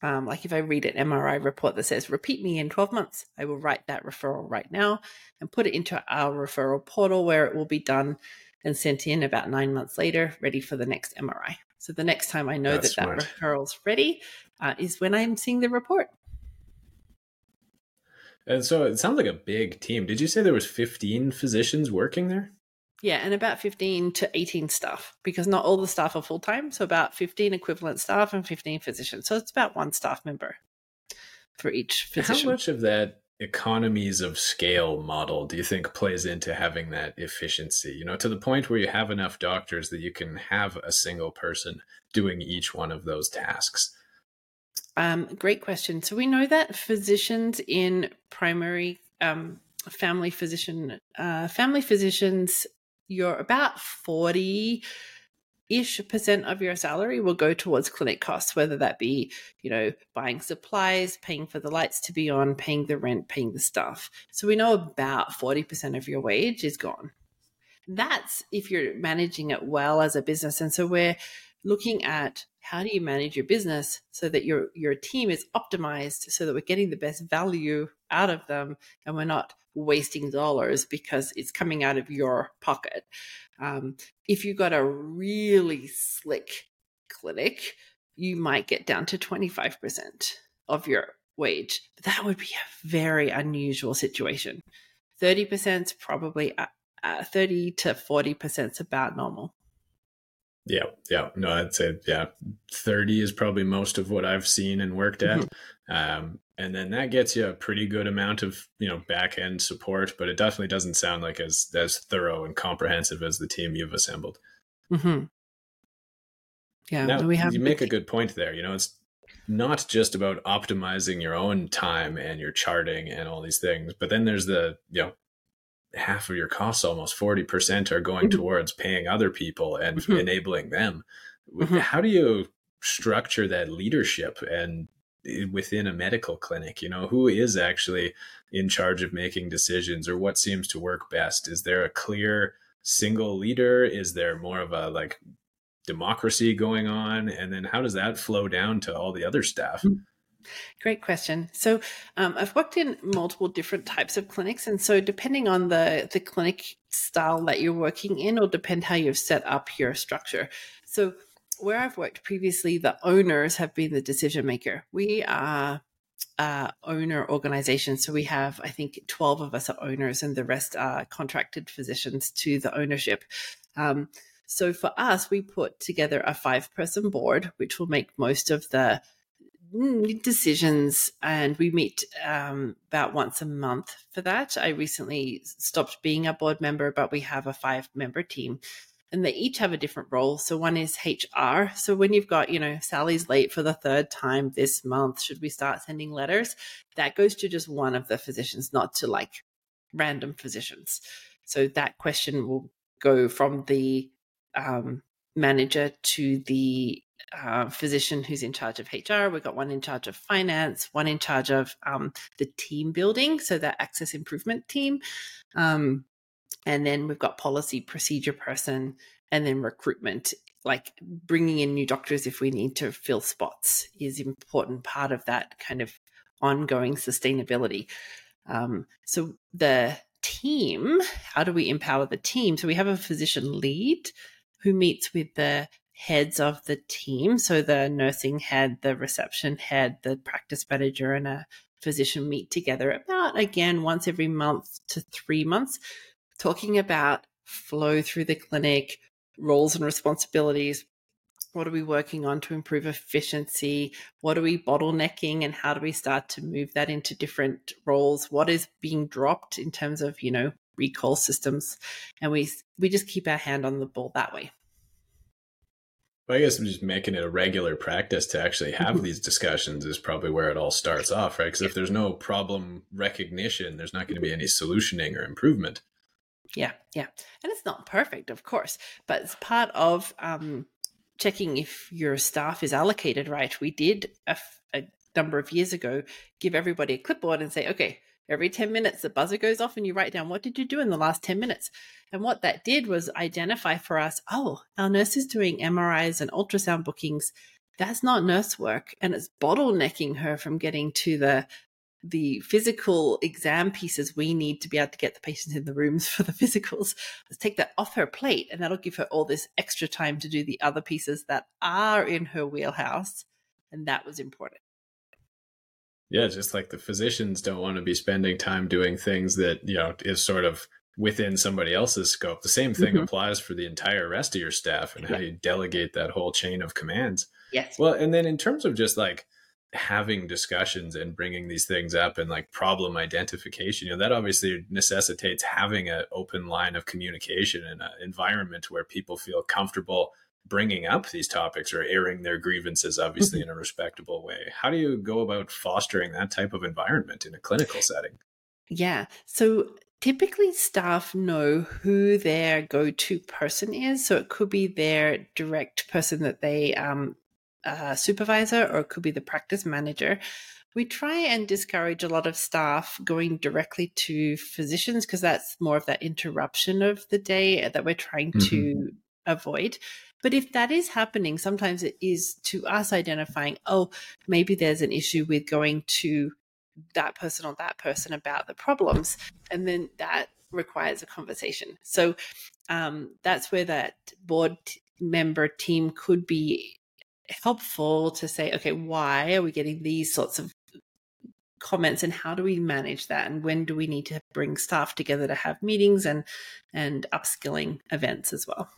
um, like if I read an MRI report that says repeat me in 12 months, I will write that referral right now and put it into our referral portal where it will be done and sent in about nine months later, ready for the next MRI. So the next time I know That's that smart. that referral's ready uh, is when I'm seeing the report. And so it sounds like a big team. Did you say there was 15 physicians working there? Yeah, and about 15 to 18 staff because not all the staff are full time. So about 15 equivalent staff and 15 physicians. So it's about one staff member for each physician. How much of that economies of scale model do you think plays into having that efficiency? You know, to the point where you have enough doctors that you can have a single person doing each one of those tasks. Um, great question. So we know that physicians in primary um, family physician uh, family physicians, you're about forty ish percent of your salary will go towards clinic costs, whether that be, you know, buying supplies, paying for the lights to be on, paying the rent, paying the staff. So we know about 40% of your wage is gone. That's if you're managing it well as a business. And so we're looking at how do you manage your business so that your your team is optimized so that we're getting the best value out of them and we're not wasting dollars because it's coming out of your pocket? Um, if you've got a really slick clinic you might get down to 25% of your wage. But that would be a very unusual situation. 30% is probably uh, uh, 30 to 40% is about normal yeah, yeah. No, I'd say yeah, thirty is probably most of what I've seen and worked at, mm-hmm. um, and then that gets you a pretty good amount of you know back end support. But it definitely doesn't sound like as as thorough and comprehensive as the team you've assembled. Mm-hmm. Yeah, now, we have. You make a good point there. You know, it's not just about optimizing your own time and your charting and all these things, but then there's the, you know, half of your costs, almost 40% are going Mhm. towards paying other people and Mhm. enabling them. Mhm. How do you structure that leadership and eh, within a medical clinic? You know, who is actually in charge of making decisions or what seems to work best? Is there a clear single leader? Is there more of a like democracy going on? And then how does that flow down to all the other staff? Great question. So um, I've worked in multiple different types of clinics, and so depending on the the clinic style that you're working in, or depend how you've set up your structure. So where I've worked previously, the owners have been the decision maker. We are uh, owner organization, so we have I think twelve of us are owners, and the rest are contracted physicians to the ownership. Um, so for us, we put together a five person board, which will make most of the mm, decisions and we meet um, about once a month for that. I recently stopped being a board member but we have a five member team and they each have a different role. So one is hr so when you've got you know sally's late for the third time this month should we start sending letters? That goes to just one of the physicians not to like random physicians. So that question will go from the um, manager to the physician who's in charge of HR. We've got one in charge of finance, one in charge of um, the team building, so that access improvement team. Um, and then we've got policy procedure person and then recruitment like bringing in new doctors if we need to fill spots is important part of that kind of ongoing sustainability um, so the team how do we empower the team so we have a physician lead who meets with the heads of the team. So the nursing head, the reception head, the practice manager, and a physician meet together about again once every month to three months, talking about flow through the clinic, roles and responsibilities. What are we working on to improve efficiency? What are we bottlenecking and how do we start to move that into different roles? What is being dropped in terms of, you know, recall systems? And we we just keep our hand on the ball that way. Well, I guess I'm just making it a regular practice to actually have Mhm. these discussions is probably where it all starts off, right? Because if there's no problem recognition, there's not going to be any solutioning or improvement. Yeah, yeah. And it's not perfect, of course, but it's part of um, checking if your staff is allocated right. We did a, f- a number of years ago give everybody a clipboard and say, okay, every 10 minutes the buzzer goes off and you write down what did you do in the last 10 minutes. And what that did was identify for us, oh, our nurse is doing MRIs and ultrasound bookings. That's not nurse work. And it's bottlenecking her from getting to the the physical exam pieces we need to be able to get the patients in the rooms for the physicals. Let's take that off her plate and that'll give her all this extra time to do the other pieces that are in her wheelhouse. And that was important. Yeah, just like the physicians don't want to be spending time doing things that, you know, is sort of within somebody else's scope. The same thing Mhm. applies for the entire rest of your staff and how you delegate that whole chain of commands. Yes. Well, and then in terms of just like having discussions and bringing these things up and like problem identification, you know, that obviously necessitates having an open line of communication and an environment where people feel comfortable bringing up these topics or airing their grievances, obviously in a respectable way. How do you go about fostering that type of environment in a clinical setting? Yeah. So typically staff know who their go-to person is. So it could be their direct person that they um, uh, supervisor or it could be the practice manager. We try and discourage a lot of staff going directly to physicians because that's more of that interruption of the day that we're trying to avoid. But if that is happening, sometimes it is to us identifying, oh, maybe there's an issue with going to that person or that person about the problems. And then that requires a conversation. So um, that's where that board member team could be helpful to say, okay, why are we getting these sorts of comments and how do we manage that and when do we need to bring staff together to have meetings and and upskilling events as well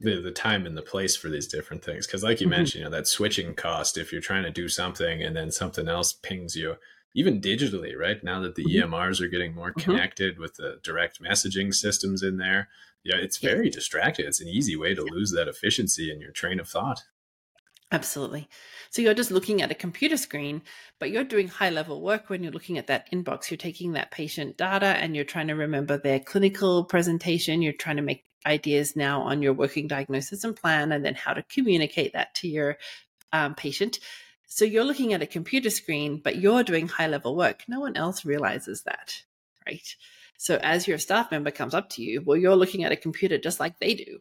the the time and the place for these different things because like you Mhm. mentioned you know that switching cost if you're trying to do something and then something else pings you even digitally right now that the Mhm. emrs are getting more Mhm. connected with the direct messaging systems in there yeah it's Yeah. very distracting it's an easy way to lose that efficiency in your train of thought Absolutely. So you're just looking at a computer screen, but you're doing high level work when you're looking at that inbox. You're taking that patient data and you're trying to remember their clinical presentation. You're trying to make ideas now on your working diagnosis and plan, and then how to communicate that to your um, patient. So you're looking at a computer screen, but you're doing high level work. No one else realizes that, right? So as your staff member comes up to you, well, you're looking at a computer just like they do.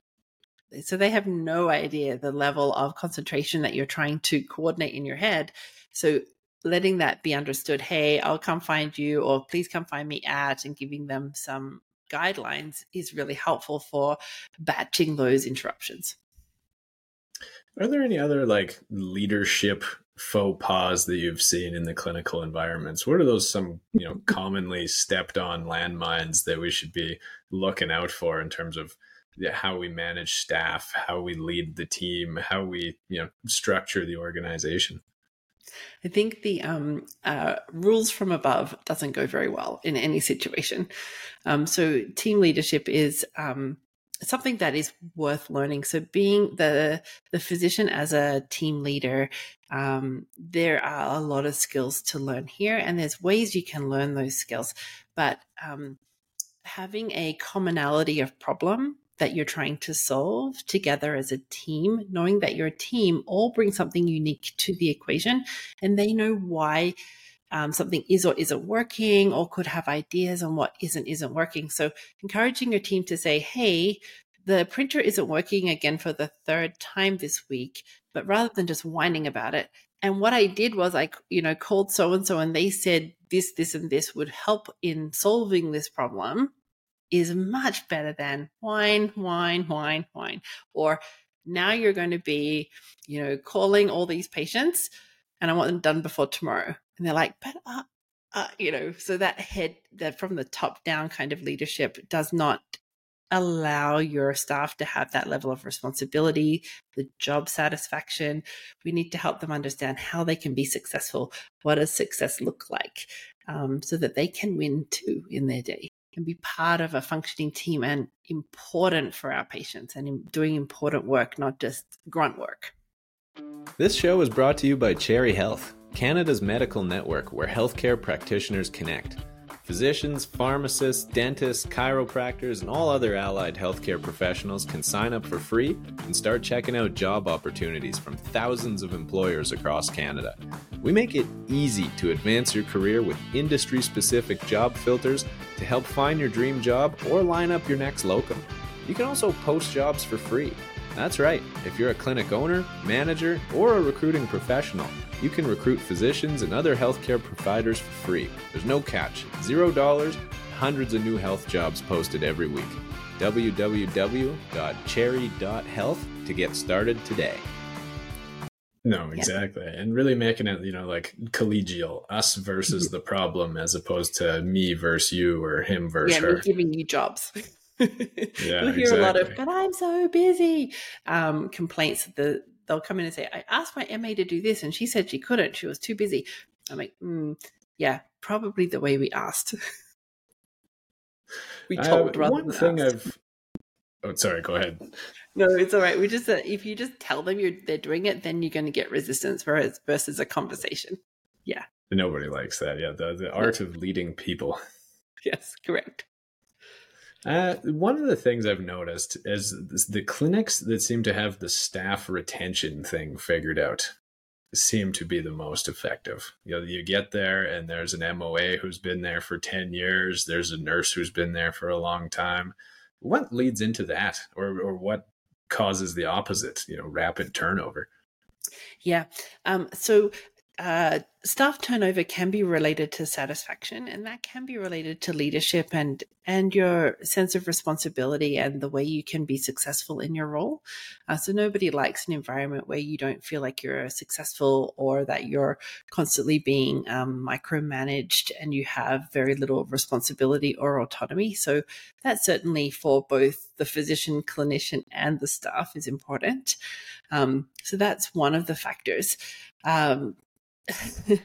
So they have no idea the level of concentration that you're trying to coordinate in your head. So letting that be understood, hey, I'll come find you, or please come find me at, and giving them some guidelines is really helpful for batching those interruptions. Are there any other like leadership faux pas that you've seen in the clinical environments? What are those some you know commonly stepped on landmines that we should be looking out for in terms of how we manage staff, how we lead the team, how we you know structure the organization? I think the um, uh, rules from above doesn't go very well in any situation. Um, so team leadership is um, something that is worth learning. So being the the physician as a team leader, um, there are a lot of skills to learn here, and there's ways you can learn those skills. But um, having a commonality of problem that you're trying to solve together as a team, knowing that your team all bring something unique to the equation, and they know why. Um, something is or isn't working or could have ideas on what isn't isn't working so encouraging your team to say hey the printer isn't working again for the third time this week, but rather than just whining about it, and what I did was I, you know, called so and so and they said this, this, and this would help in solving this problem is much better than whine, whine, whine, whine. Or now you're going to be, you know, calling all these patients and I want them done before tomorrow. And they're like, but, uh, uh, you know, so that head, that from the top down kind of leadership does not allow your staff to have that level of responsibility, the job satisfaction. We need to help them understand how they can be successful. What does success look like? Um, so that they can win too in their day and be part of a functioning team and important for our patients and doing important work, not just grunt work. This show is brought to you by Cherry Health, Canada's medical network where healthcare practitioners connect. Physicians, pharmacists, dentists, chiropractors, and all other allied healthcare professionals can sign up for free and start checking out job opportunities from thousands of employers across Canada. We make it easy to advance your career with industry specific job filters to help find your dream job or line up your next locum. You can also post jobs for free. That's right, if you're a clinic owner, manager, or a recruiting professional, you can recruit physicians and other healthcare providers for free. There's no catch. Zero dollars, hundreds of new health jobs posted every week. www.cherry.health to get started today. No, exactly. Yeah. And really making it, you know, like collegial, us versus mm-hmm. the problem as opposed to me versus you or him versus yeah, her. Yeah, giving you jobs. yeah, we hear exactly. a lot of, but I'm so busy um, complaints. The they'll come in and say, I asked my MA to do this and she said she couldn't. She was too busy. I'm like, mm, yeah, probably the way we asked. we told uh, One thing asked. I've. Oh, sorry. Go ahead. No, it's all right. We just uh, if you just tell them you're they're doing it, then you're going to get resistance versus versus a conversation. Yeah. Nobody likes that. Yeah, the the art of leading people. Yes, correct. Uh, one of the things I've noticed is the clinics that seem to have the staff retention thing figured out seem to be the most effective. You know, you get there and there's an MOA who's been there for 10 years, there's a nurse who's been there for a long time. What leads into that or or what causes the opposite, you know, rapid turnover? Yeah. Um, so uh, staff turnover can be related to satisfaction and that can be related to leadership and and your sense of responsibility and the way you can be successful in your role. Uh, so nobody likes an environment where you don't feel like you're successful or that you're constantly being um, micromanaged and you have very little responsibility or autonomy. So that certainly for both the physician clinician and the staff is important. Um, so that's one of the factors. Um,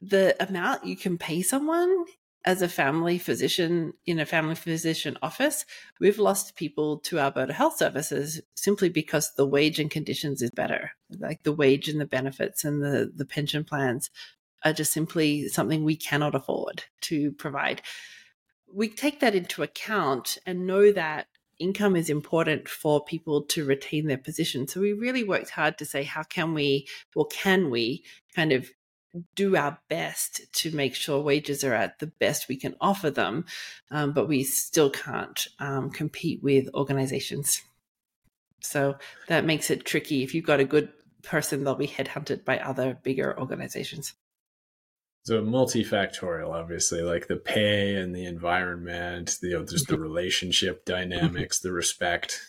the amount you can pay someone as a family physician in a family physician office, we've lost people to Alberta Health Services simply because the wage and conditions is better. Like the wage and the benefits and the, the pension plans are just simply something we cannot afford to provide. We take that into account and know that income is important for people to retain their position. So we really worked hard to say, how can we, or can we kind of do our best to make sure wages are at the best we can offer them, um, but we still can't um, compete with organizations. So that makes it tricky. If you've got a good person, they'll be headhunted by other bigger organizations. So multifactorial, obviously, like the pay and the environment, the you know, just the mm-hmm. relationship dynamics, the respect,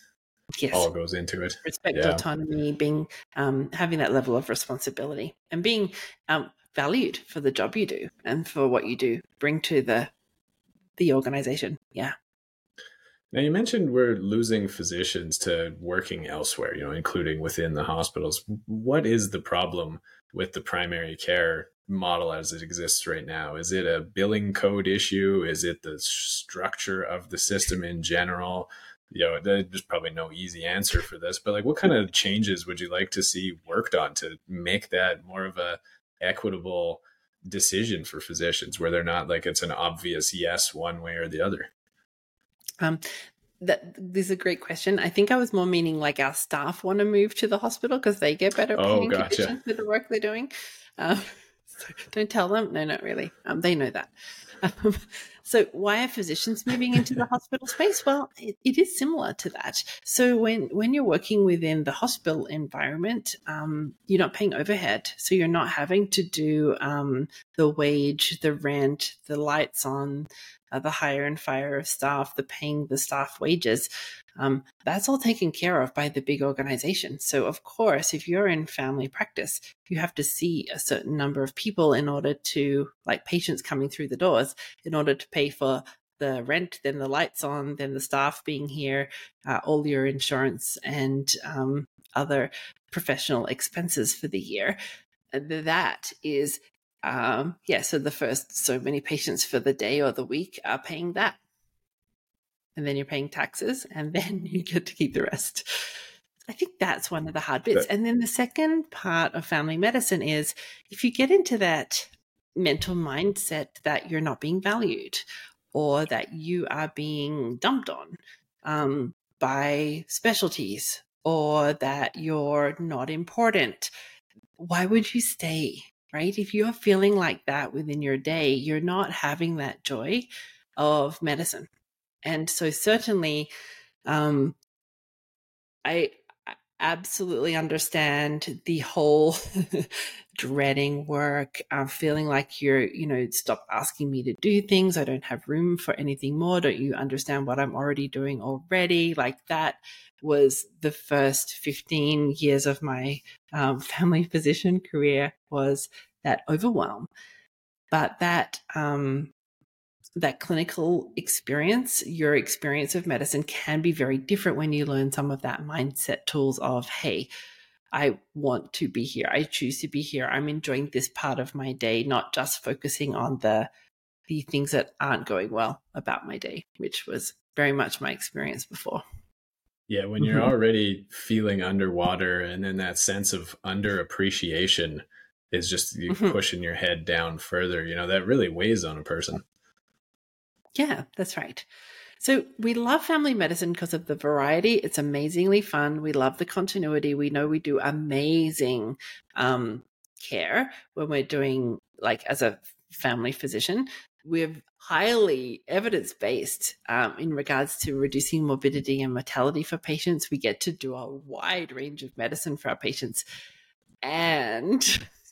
yes. all goes into it. Respect, yeah. autonomy, being um, having that level of responsibility, and being um, valued for the job you do and for what you do bring to the the organization. Yeah. Now you mentioned we're losing physicians to working elsewhere, you know, including within the hospitals. What is the problem with the primary care model as it exists right now? Is it a billing code issue? Is it the structure of the system in general? you know, there's probably no easy answer for this, but like, what kind of changes would you like to see worked on to make that more of a equitable decision for physicians, where they're not like it's an obvious yes one way or the other? Um, that this is a great question. I think I was more meaning like our staff want to move to the hospital because they get better oh, paying gotcha. conditions for the work they're doing. Um, don't tell them. No, not really. Um, they know that. Um, so why are physicians moving into the hospital space? Well, it, it is similar to that. So when when you're working within the hospital environment, um, you're not paying overhead, so you're not having to do um, the wage, the rent, the lights on, uh, the hire and fire of staff, the paying the staff wages. Um, that's all taken care of by the big organization. So, of course, if you're in family practice, you have to see a certain number of people in order to, like patients coming through the doors, in order to pay for the rent, then the lights on, then the staff being here, uh, all your insurance and um, other professional expenses for the year. That is um, yeah, so the first so many patients for the day or the week are paying that. And then you're paying taxes, and then you get to keep the rest. I think that's one of the hard bits. And then the second part of family medicine is if you get into that mental mindset that you're not being valued or that you are being dumped on um, by specialties or that you're not important, why would you stay? Right? If you're feeling like that within your day, you're not having that joy of medicine. And so, certainly, um, I absolutely understand the whole dreading work, uh, feeling like you're, you know, stop asking me to do things. I don't have room for anything more. Don't you understand what I'm already doing already? Like that was the first 15 years of my um, family physician career was that overwhelm. But that, um, that clinical experience, your experience of medicine can be very different when you learn some of that mindset tools of, hey, I want to be here. I choose to be here. I'm enjoying this part of my day, not just focusing on the the things that aren't going well about my day, which was very much my experience before. Yeah, when you're mm-hmm. already feeling underwater and then that sense of underappreciation is just you mm-hmm. pushing your head down further, you know, that really weighs on a person. Yeah, that's right. So we love family medicine because of the variety. It's amazingly fun. We love the continuity. We know we do amazing um, care when we're doing like as a family physician. We're highly evidence based um, in regards to reducing morbidity and mortality for patients. We get to do a wide range of medicine for our patients. And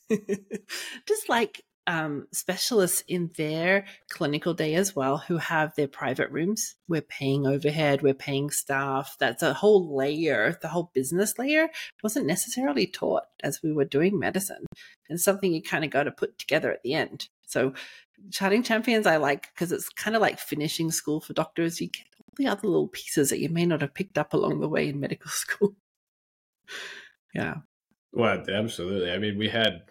just like um, specialists in their clinical day as well who have their private rooms. We're paying overhead, we're paying staff. That's a whole layer, the whole business layer wasn't necessarily taught as we were doing medicine. And something you kind of got to put together at the end. So, Charting Champions, I like because it's kind of like finishing school for doctors. You get all the other little pieces that you may not have picked up along the way in medical school. yeah. Well, absolutely. I mean, we had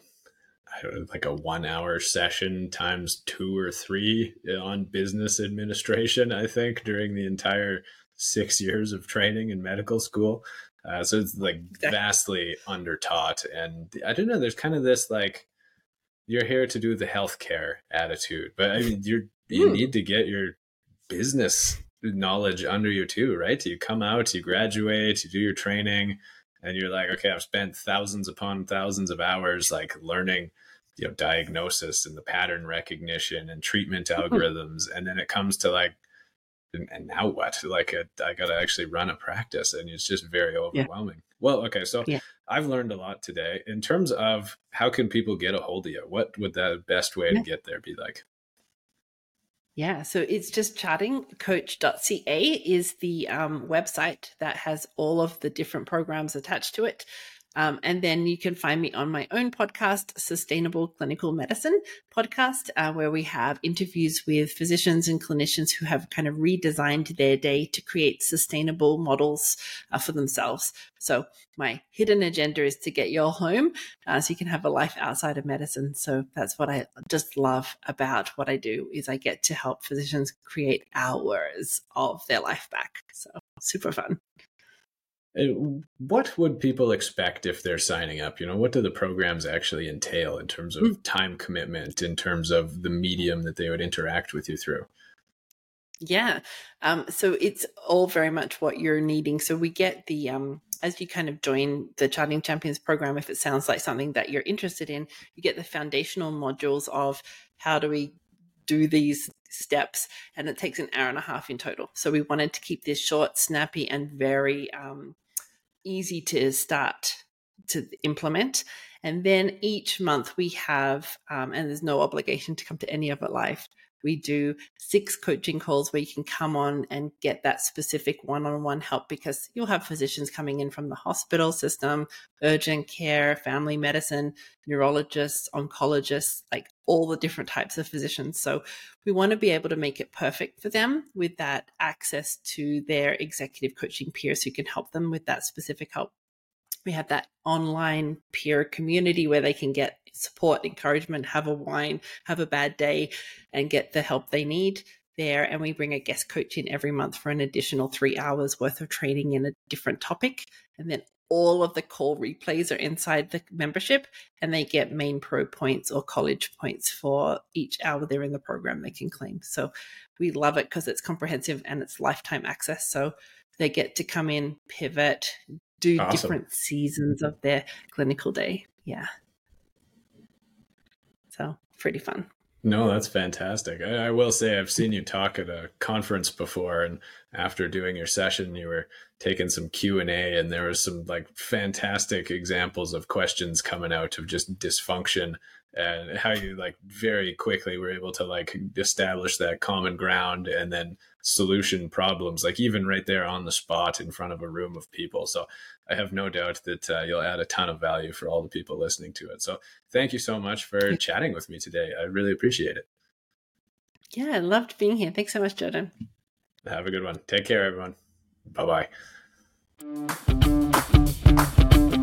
like a one hour session times two or three on business administration, I think, during the entire six years of training in medical school. Uh, so it's like vastly undertaught. And I don't know, there's kind of this like, you're here to do the healthcare attitude, but I mean, you're, you mm. need to get your business knowledge under you too, right? You come out, you graduate, you do your training, and you're like, okay, I've spent thousands upon thousands of hours like learning, you know, diagnosis and the pattern recognition and treatment mm-hmm. algorithms, and then it comes to like, and, and now what? Like, a, I got to actually run a practice, and it's just very overwhelming. Yeah. Well, okay, so yeah. I've learned a lot today in terms of how can people get a hold of you. What would the best way yeah. to get there be like? Yeah, so it's just chartingcoach.ca is the um, website that has all of the different programs attached to it. Um, and then you can find me on my own podcast, Sustainable Clinical Medicine podcast, uh, where we have interviews with physicians and clinicians who have kind of redesigned their day to create sustainable models uh, for themselves. So my hidden agenda is to get your home uh, so you can have a life outside of medicine. So that's what I just love about what I do is I get to help physicians create hours of their life back. So super fun. What would people expect if they're signing up? You know, what do the programs actually entail in terms of mm. time commitment, in terms of the medium that they would interact with you through? Yeah. Um, so it's all very much what you're needing. So we get the, um, as you kind of join the Charting Champions program, if it sounds like something that you're interested in, you get the foundational modules of how do we do these steps and it takes an hour and a half in total so we wanted to keep this short snappy and very um, easy to start to implement. And then each month we have um, and there's no obligation to come to any of it live we do six coaching calls where you can come on and get that specific one on one help because you'll have physicians coming in from the hospital system, urgent care, family medicine, neurologists, oncologists, like all the different types of physicians. So we want to be able to make it perfect for them with that access to their executive coaching peers who can help them with that specific help. We have that online peer community where they can get support, encouragement, have a wine, have a bad day, and get the help they need there. And we bring a guest coach in every month for an additional three hours worth of training in a different topic. And then all of the call replays are inside the membership and they get Mainpro points or college points for each hour they're in the program they can claim. So we love it because it's comprehensive and it's lifetime access. So they get to come in, pivot, do awesome. different seasons of their clinical day. Yeah. So pretty fun. No, that's fantastic. I, I, will say I've seen you talk at a conference before, and after doing your session, you were taking some Q and A, and there was some like fantastic examples of questions coming out of just dysfunction and how you like very quickly were able to like establish that common ground and then solution problems like even right there on the spot in front of a room of people. So i have no doubt that uh, you'll add a ton of value for all the people listening to it. So thank you so much for chatting with me today. I really appreciate it. Yeah i loved being here. Thanks so much jordan. Have a good one. Take care everyone. Bye bye